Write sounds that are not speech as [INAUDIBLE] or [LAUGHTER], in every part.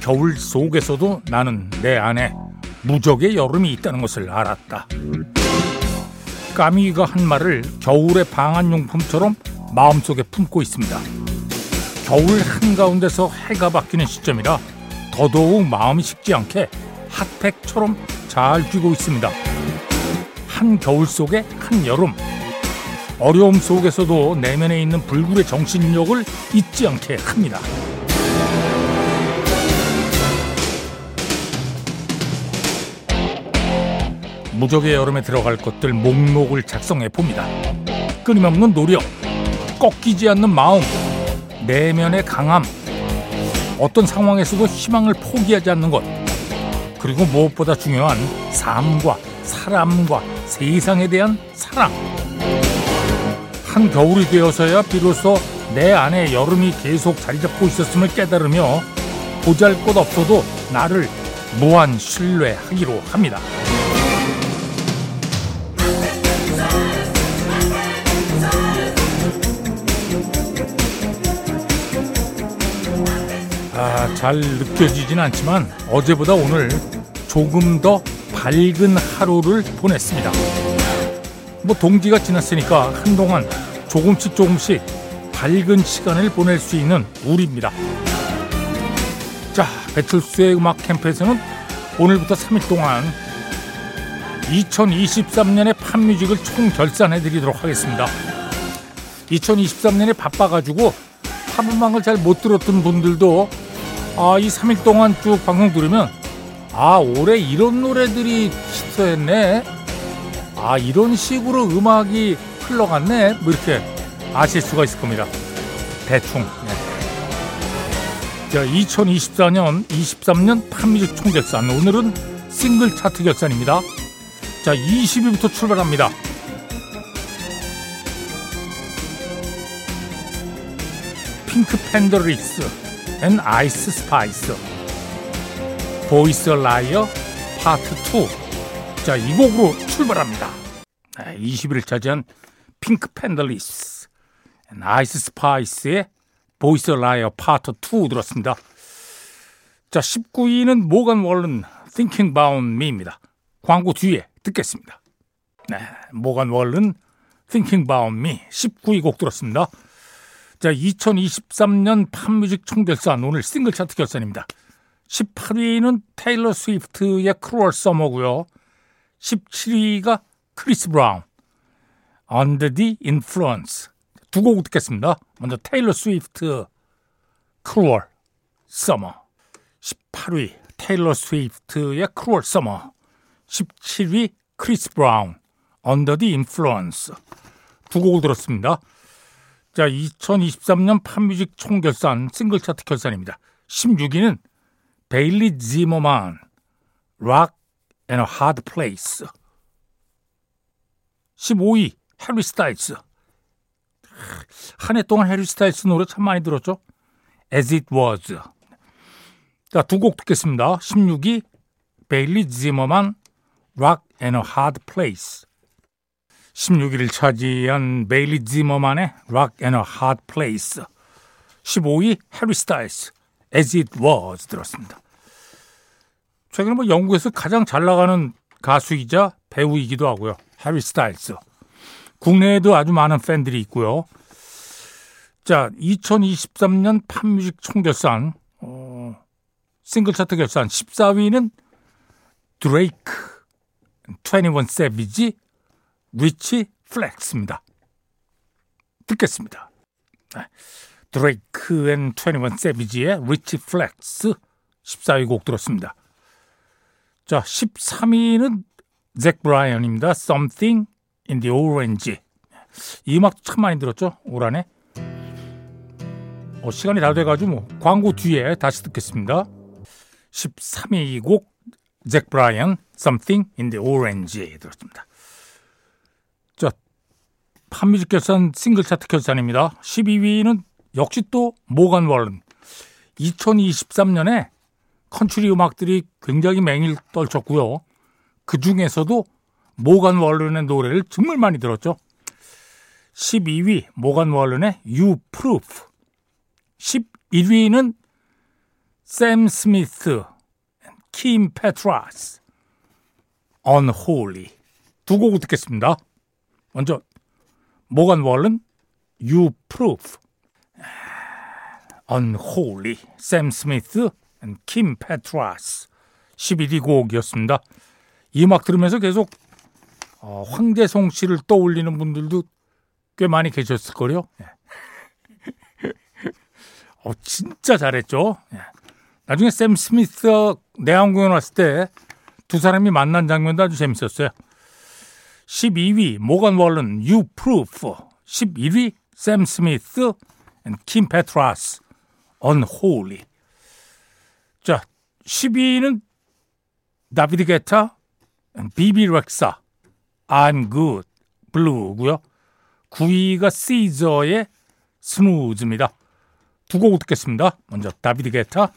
겨울 속에서도 나는 내 안에 무적의 여름이 있다는 것을 알았다. 까미가 한 말을 겨울의 방한용품처럼 마음속에 품고 있습니다. 겨울 한가운데서 해가 바뀌는 시점이라 더더욱 마음이 식지 않게 핫팩처럼 잘 쥐고 있습니다. 한 겨울 속에 한 여름. 어려움 속에서도 내면에 있는 불굴의 정신력을 잊지 않게 합니다. 무적의 여름에 들어갈 것들 목록을 작성해 봅니다. 끊임없는 노력, 꺾이지 않는 마음, 내면의 강함, 어떤 상황에서도 희망을 포기하지 않는 것, 그리고 무엇보다 중요한 삶과 사람과 세상에 대한 사랑. 한 겨울이 되어서야 비로소 내 안에 여름이 계속 자리 잡고 있었음을 깨달으며 보잘 것 없어도 나를 무한 신뢰하기로 합니다. 아, 잘 느껴지진 않지만 어제보다 오늘 조금 더 밝은 하루를 보냈습니다. 뭐 동지가 지났으니까 한동안 조금씩 조금씩 밝은 시간을 보낼 수 있는 우리입니다. 자, 배틀수의 음악 캠프에서는 오늘부터 3일 동안 2023년의 팝뮤직을 총 결산해 드리도록 하겠습니다. 2023년에 바빠가지고 팝음악을 잘 못 들었던 분들도 아, 이 3일 동안 쭉 방송 들으면 아, 올해 이런 노래들이 히트했네. 아, 이런 식으로 음악이 흘러갔네. 뭐 이렇게 아실 수가 있을 겁니다. 대충. 네. 자, 2024년, 23년 팝뮤직 총결산. 오늘은 싱글 차트 결산입니다. 자, 20위부터 출발합니다. PinkPantheress and Ice Spice Boy's a Liar Part 2 자, 이 곡으로 출발합니다. 네, 20위를 차지한 PinkPantheress and Ice Spice의 Boy's a Liar Part 2 들었습니다. 자, 19위는 Morgan Wallen Thinking About Me입니다. 광고 뒤에 듣겠습니다. 네, Morgan Wallen Thinking About Me 19위 곡 들었습니다. 자, 2023년 팝뮤직 총결산 오늘 싱글 차트 결산입니다. 18위는 테일러 스위프트의 Cruel Summer고요. 17위가 크리스 브라운 Under the Influence 두 곡 듣겠습니다. 먼저 테일러 스위프트 Cruel Summer 18위 테일러 스위프트의 Cruel Summer 17위 크리스 브라운 Under the Influence 두 곡을 들었습니다. 자, 2023년 팝뮤직 총결산 싱글 차트 결산입니다. 16위는 베일리 지머만 Rock and a Hard Place 15위 해리 스타일스 한 해 동안 해리 스타일스 노래 참 많이 들었죠? As It Was 자, 두 곡 듣겠습니다. 16위 베일리 지머만 Rock and a Hard Place 16위를 차지한 베일리 지머만의 Rock and a Hard Place 15위 해리 스타일스 As It Was 들었습니다. 최근에 뭐 영국에서 가장 잘 나가는 가수이자 배우이기도 하고요. 해리 스타일스. 국내에도 아주 많은 팬들이 있고요. 자, 2023년 팝뮤직 총결산 어, 싱글 차트 결산 14위는 드레이크, 21 세비지, Rich Flex입니다. 듣겠습니다. 드레이크 and 21 세비지의 Rich Flex 14위 곡 들었습니다. 자, 13위는 잭 브라이언입니다. Something in the Orange. 이 음악 참 많이 들었죠? 올 한해. 어, 시간이 다 돼가지고 뭐 광고 뒤에 다시 듣겠습니다. 13위 곡 잭 브라이언 Something in the Orange 들었습니다. 자, 팝뮤직 결산 싱글 차트 결산입니다. 12위는 역시 또 모간 월른. 2023년에 컨츄리 음악들이 굉장히 맹일 떨쳤고요. 그 중에서도 모간 월른의 노래를 정말 많이 들었죠. 12위 모간 월른의 You Proof. 11위는 샘 스미스, 킴 페트라스, Unholy 두 곡을 듣겠습니다. 먼저 모건 월른 You Proof Unholy 샘 스미스 킴 페트라스 11위 곡이었습니다. 이 음악 들으면서 계속 어, 황재성 씨를 떠올리는 분들도 꽤 많이 계셨을 거요. 예. [LAUGHS] 어, 진짜 잘했죠. 예. 나중에 샘 스미스 내한 공연 왔을 때 두 사람이 만난 장면도 아주 재밌었어요. 12위 모건 월런 You Proof. 11위 샘 스미스 킴 페트라스 Unholy 자 10위는 다비드 게타 비비 렉사 I'm Good Blue고요. 9위가 시저의 Snooze입니다. 두 곡 듣겠습니다. 먼저 다비드 게타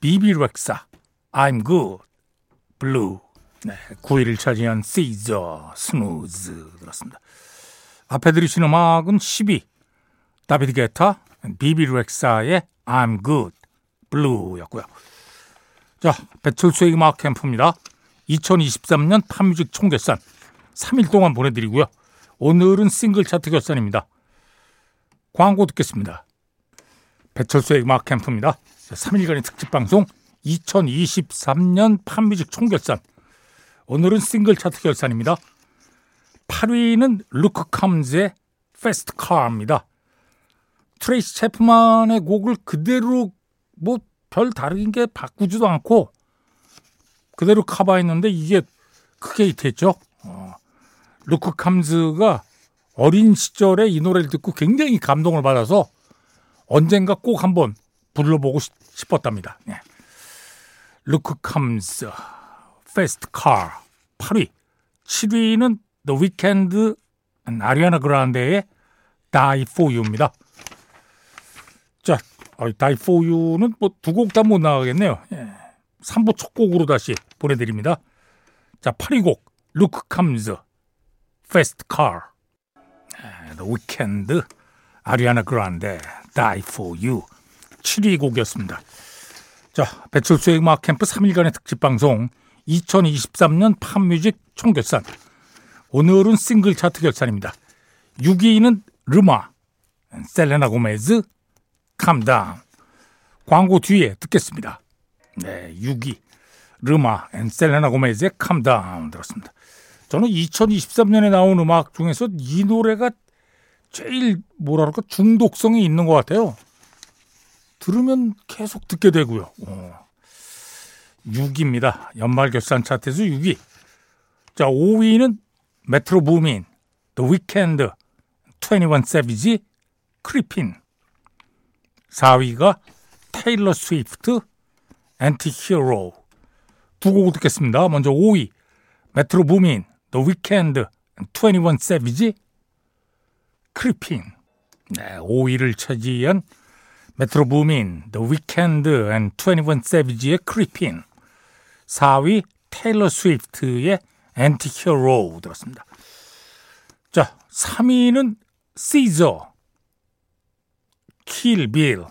비비 렉사 I'm Good Blue 네, 9위를 차지한 시저 Snooze 들었습니다. 앞에 들으신 음악은 10위 다비드 게타 비비 렉사의 I'm Good Blue였고요. 자, 배철수의 음악 캠프입니다. 2023년 팝뮤직 총결산 3일 동안 보내드리고요. 오늘은 싱글 차트 결산입니다. 광고 듣겠습니다. 배철수의 음악 캠프입니다. 3일간의 특집 방송 2023년 팝뮤직 총결산 오늘은 싱글 차트 결산입니다. 8위는 루크 캄즈의 Fast Car입니다. 트레이시 체프만의 곡을 그대로 뭐 별 다르게 바꾸지도 않고 그대로 커버했는데 이게 크게 히트했죠. 어, 루크 캄즈가 어린 시절에 이 노래를 듣고 굉장히 감동을 받아서 언젠가 꼭 한번 불러보고 싶었답니다. 네. 루크 캄즈 Fast Car 8위 7위는 The Weeknd 아리아나 그란데의 Die For You입니다. 자, Die For You는 뭐 두 곡 다 못 나가겠네요. 예. 3부 첫 곡으로 다시 보내드립니다. 자, 8위 곡 루크 캄즈 Fast Car The Weeknd 아리아나 그란데 Die For You 7위 곡이었습니다. 자, 배철수의 음악 캠프 3일간의 특집 방송 2023년 팝뮤직 총결산. 오늘은 싱글 차트 결산입니다. 6위는 르마, 셀레나 고메즈, Calm Down. 광고 뒤에 듣겠습니다. 네, 6위 르마 and 셀레나 고메즈의 Calm Down 들었습니다. 저는 2023년에 나온 음악 중에서 이 노래가 제일 뭐랄까 중독성이 있는 것 같아요. 들으면 계속 듣게 되고요. 오. 6위입니다. 연말 결산 차트에서 6위. 자, 5위는 메트로 부민, The Weeknd, 21 Savage, Creepin'. 4위가 테일러 스위프트, Anti-Hero. 두 곡 듣겠습니다. 먼저 5위, 메트로 부민, The Weeknd, 21 Savage, Creepin'. 네, 5위를 차지한 메트로 부민, The Weeknd and 21 Savage의 Creepin'. 4위 테일러 스위프트의 Anti-Hero 들었습니다. 자, 3위는 시저 Kill Bill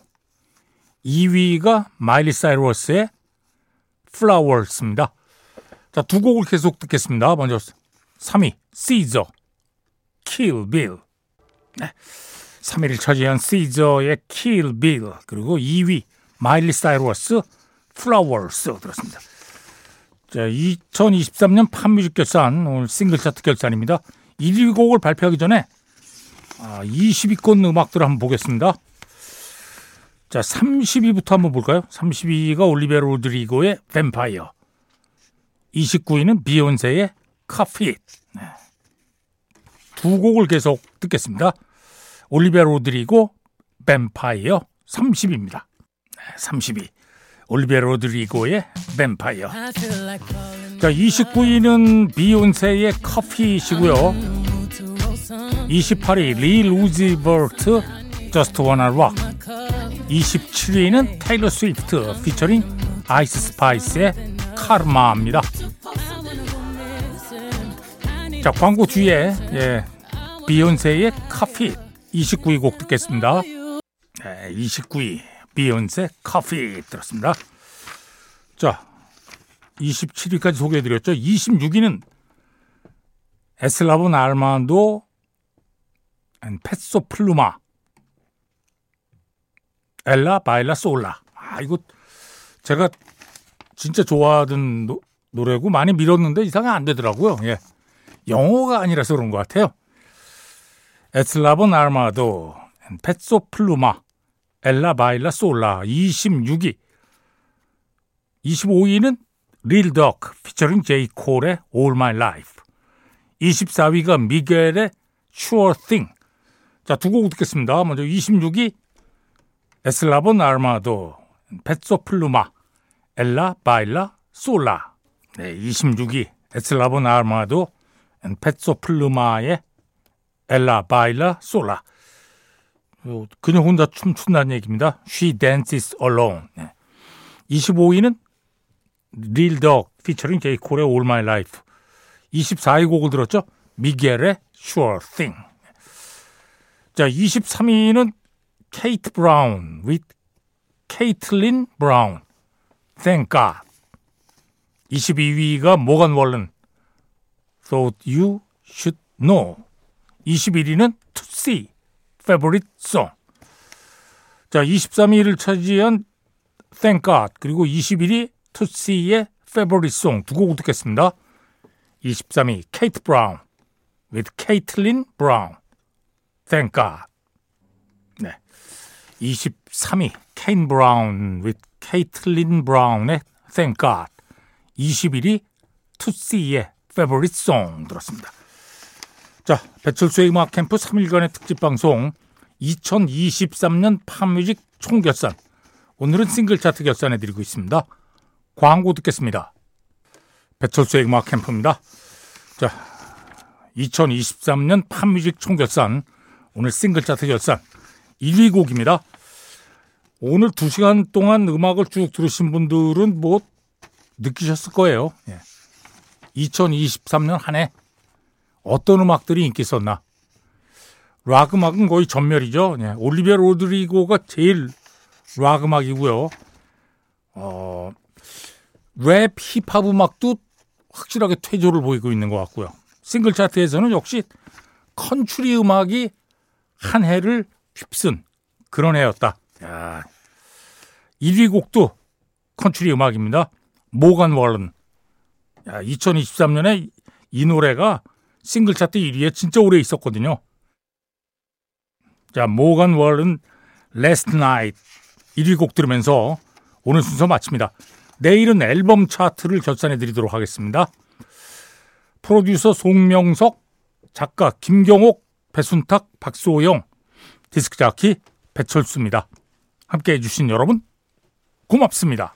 2위가 마일리 사이러스의 Flowers입니다. 자, 두 곡을 계속 듣겠습니다. 먼저 3위 시저 Kill Bill 네. 3위를 차지한 시저의 Kill Bill 그리고 2위 마일리 사이러스 Flowers 들었습니다. 자, 2023년 팝뮤직 결산 오늘 싱글 차트 결산입니다. 1위 곡을 발표하기 전에 아, 20위권 음악들을 한번 보겠습니다. 자, 30위부터 한번 볼까요? 30위가 올리비아 로드리고의 뱀파이어. 29위는 비욘세의 CUFF IT. 네. 두 곡을 계속 듣겠습니다. 올리비아 로드리고 뱀파이어 30위입니다. 30위. 올리비아 로드리고의 뱀파이어. 자, 29위는 비욘세의 CUFF IT이고요. 28위 릴 우지 버트 Just Wanna Rock. 27위는 테일러 스위프트 피처링 아이스 스파이스의 Karma입니다. 자, 광고 뒤에 예, 비욘세의 CUFF IT 29위 곡 듣겠습니다. 네, 29위 비욘세 CUFF IT 들었습니다. 자, 27위까지 소개해드렸죠. 26위는 에슬라본 알마도 and 페소 플루마 Ella Baila Sola. 아, 이거 제가 진짜 좋아하던 노, 노래고 많이 밀었는데 이상이 안 되더라고요. 예. 영어가 아니라서 그런 것 같아요. 에슬라본 알마도 페소 플루마 Ella Baila Sola 26위 25위는 릴 더크 피처링 제이 콜의 All My Life. 24위가 미겔의 Sure Thing. 자, 두 곡 듣겠습니다. 먼저 26위 에슬라본 알마도 페소 플루마 엘라 바일라 솔라 네, 26위 에슬라본 알마도 페소 플루마의 엘라 바일라 솔라 그녀 혼자 춤춘다는 얘기입니다. She dances alone. 네. 25위는 Real Dog 피처링 제이 콜의 All My Life. 24위 곡을 들었죠. 미겔의 Sure Thing. 자, 23위는 케이트 브라운 with 케이틀린 브라운. Thank God. 22위가 모건 월런 Thought You Should Know. 21위는 To See. Song. 자, 23위를 차지한 Thank God 그리고 21위 투시의 Song 두곡 듣겠습니다. 23위 케인 브라운 with 케이틀린 브라운 Thank God. 네. 23위 케인 브라운 with 케이틀린 브라운의 Thank God. 21위 투시의 Song 들었습니다. 자, 배철수의 음악 캠프 3일간의 특집 방송 2023년 팝뮤직 총결산. 오늘은 싱글 차트 결산해 드리고 있습니다. 광고 듣겠습니다. 배철수의 음악 캠프입니다. 자, 2023년 팝뮤직 총결산. 오늘 싱글 차트 결산 1위 곡입니다. 오늘 2시간 동안 음악을 쭉 들으신 분들은 뭐 느끼셨을 거예요. 예. 2023년 한 해 어떤 음악들이 인기 있었나? 락 음악은 거의 전멸이죠. 예. 올리비아 로드리고가 제일 락 음악이고요. 어, 랩, 힙합 음악도 확실하게 퇴조를 보이고 있는 것 같고요. 싱글 차트에서는 역시 컨츄리 음악이 한 해를 휩쓴 그런 해였다. 야. 1위 곡도 컨츄리 음악입니다. 모간 월런. 야, 2023년에 이 노래가 싱글 차트 1위에 진짜 오래 있었거든요. 자, 모간 월은 Last Night 1위 곡 들으면서 오늘 순서 마칩니다. 내일은 앨범 차트를 결산해 드리도록 하겠습니다. 프로듀서 송명석, 작가 김경옥, 배순탁, 박수호영, 디스크 자키 배철수입니다. 함께 해주신 여러분 고맙습니다.